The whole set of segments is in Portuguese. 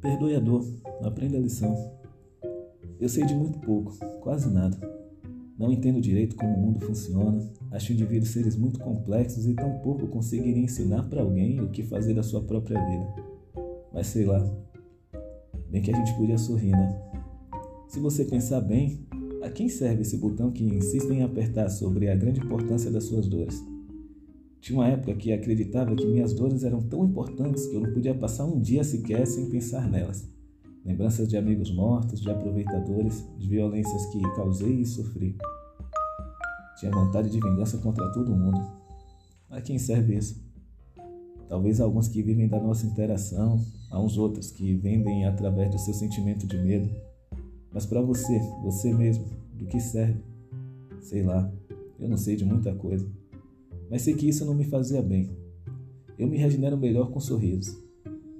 Perdoe a dor, aprenda a lição. Eu sei de muito pouco, quase nada. Não entendo direito como o mundo funciona, acho indivíduos seres muito complexos e tampouco conseguiria ensinar para alguém o que fazer da sua própria vida. Mas sei lá, bem que a gente podia sorrir, né? Se você pensar bem, a quem serve esse botão que insiste em apertar sobre a grande importância das suas dores? Tinha uma época que acreditava que minhas dores eram tão importantes que eu não podia passar um dia sequer sem pensar nelas. Lembranças de amigos mortos, de aproveitadores, de violências que causei e sofri. Tinha vontade de vingança contra todo mundo. A quem serve isso? Talvez alguns que vivem da nossa interação, a uns outros que vendem através do seu sentimento de medo. Mas para você, você mesmo, do que serve? Sei lá, eu não sei de muita coisa mas sei que isso não me fazia bem. Eu me regenero melhor com sorrisos.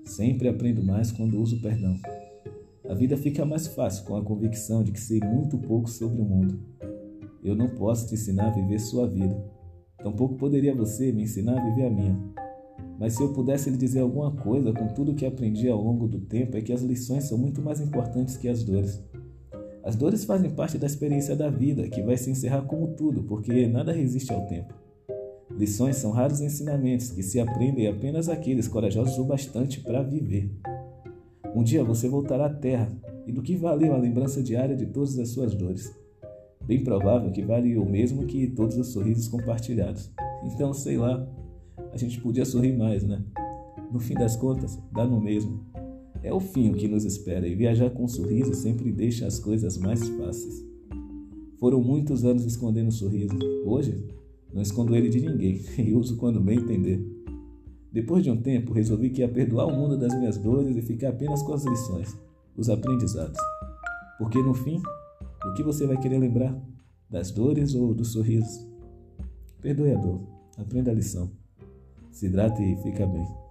Sempre aprendo mais quando uso perdão. A vida fica mais fácil com a convicção de que sei muito pouco sobre o mundo. Eu não posso te ensinar a viver sua vida. Tampouco poderia você me ensinar a viver a minha. Mas se eu pudesse lhe dizer alguma coisa com tudo que aprendi ao longo do tempo é que as lições são muito mais importantes que as dores. As dores fazem parte da experiência da vida, que vai se encerrar como tudo, porque nada resiste ao tempo. Lições são raros ensinamentos que se aprendem apenas aqueles corajosos o bastante para viver. Um dia você voltará à terra, e do que valeu a lembrança diária de todas as suas dores? Bem provável que vale o mesmo que todos os sorrisos compartilhados. Então, sei lá, a gente podia sorrir mais, né? No fim das contas, dá no mesmo. É o fim o que nos espera e viajar com um sorriso sempre deixa as coisas mais fáceis. Foram muitos anos escondendo o sorriso. Hoje, não escondo ele de ninguém e uso quando bem entender. Depois de um tempo, resolvi que ia perdoar o mundo das minhas dores e ficar apenas com as lições, os aprendizados. Porque no fim, o que você vai querer lembrar? Das dores ou dos sorrisos? Perdoe a dor, aprenda a lição. Se hidrate e fica bem.